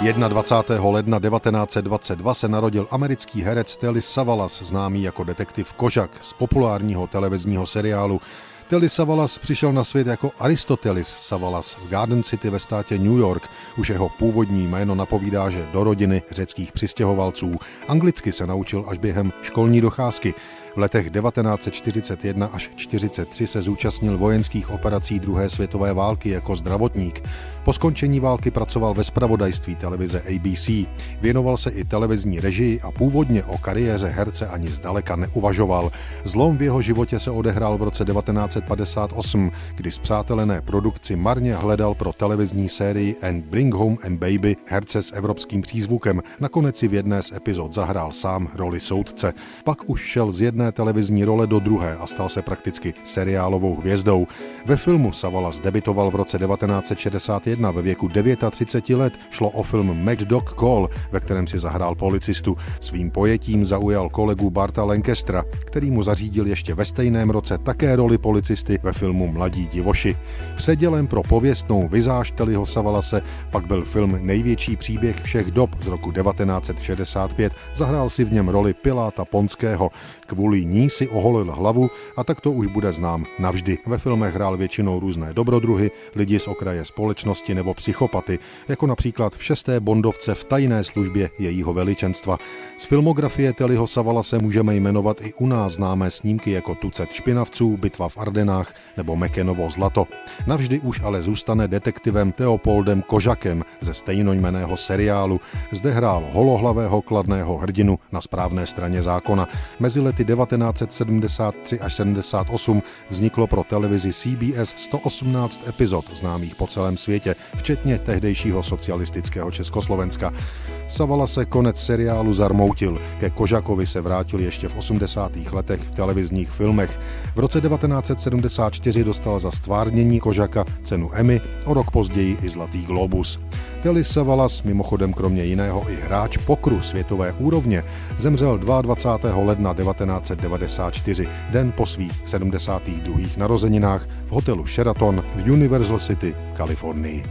21. ledna 1922 se narodil americký herec Telly Savalas, známý jako detektiv Kožak z populárního televizního seriálu Telly Savalas přišel na svět jako Aristotelis Savalas v Garden City ve státě New York. Už jeho původní jméno napovídá, že do rodiny řeckých přistěhovalců. Anglicky se naučil až během školní docházky. V letech 1941 až 1943 se zúčastnil vojenských operací druhé světové války jako zdravotník. Po skončení války pracoval ve spravodajství televize ABC. Věnoval se i televizní režii a původně o kariéře herce ani zdaleka neuvažoval. Zlom v jeho životě se odehrál v roce 1958, kdy zpřátelené produkci marně hledal pro televizní sérii And Bring Home and Baby herce s evropským přízvukem. Nakonec si v jedné z epizod zahrál sám roli soudce. Pak už šel z jedné televizní role do druhé a stal se prakticky seriálovou hvězdou. Ve filmu Savalas debitoval v roce 1961 ve věku 39 let. Šlo o film Mad Dog Call, ve kterém si zahrál policistu. Svým pojetím zaujal kolegu Barta Lancastera, který mu zařídil ještě ve stejném roce také roli policisty ve filmu Mladí divoši. Předělem pro pověstnou vizáž Teliho Savalase pak byl film Největší příběh všech dob z roku 1965. Zahrál si v něm roli Piláta Ponského. Kvůli kvůli ní si oholil hlavu a tak to už bude znám navždy. Ve filmech hrál většinou různé dobrodruhy, lidi z okraje společnosti nebo psychopaty, jako například v šesté Bondovce v tajné službě jejího veličenstva. Z filmografie Tellyho Savala se můžeme jmenovat i u nás známé snímky jako Tucet špinavců, Bitva v Ardenách nebo Mekenovo zlato. Navždy už ale zůstane detektivem Teopoldem Kožakem ze stejnojmeného seriálu. Zde hrál holohlavého kladného hrdinu na správné straně zákona. Mezi lety 1973 až 78 vzniklo pro televizi CBS 118 epizod známých po celém světě, včetně tehdejšího socialistického Československa. Savala se konec seriálu zarmoutil. Ke Kožakovi se vrátil ještě v 80. letech v televizních filmech. V roce 1974 dostal za stvárnění Kožaka cenu Emmy, o rok později i Zlatý globus. Telly Savalas, mimochodem kromě jiného i hráč pokru světové úrovně, zemřel 22. ledna 1994, den po svých 72. narozeninách v hotelu Sheraton v Universal City v Kalifornii.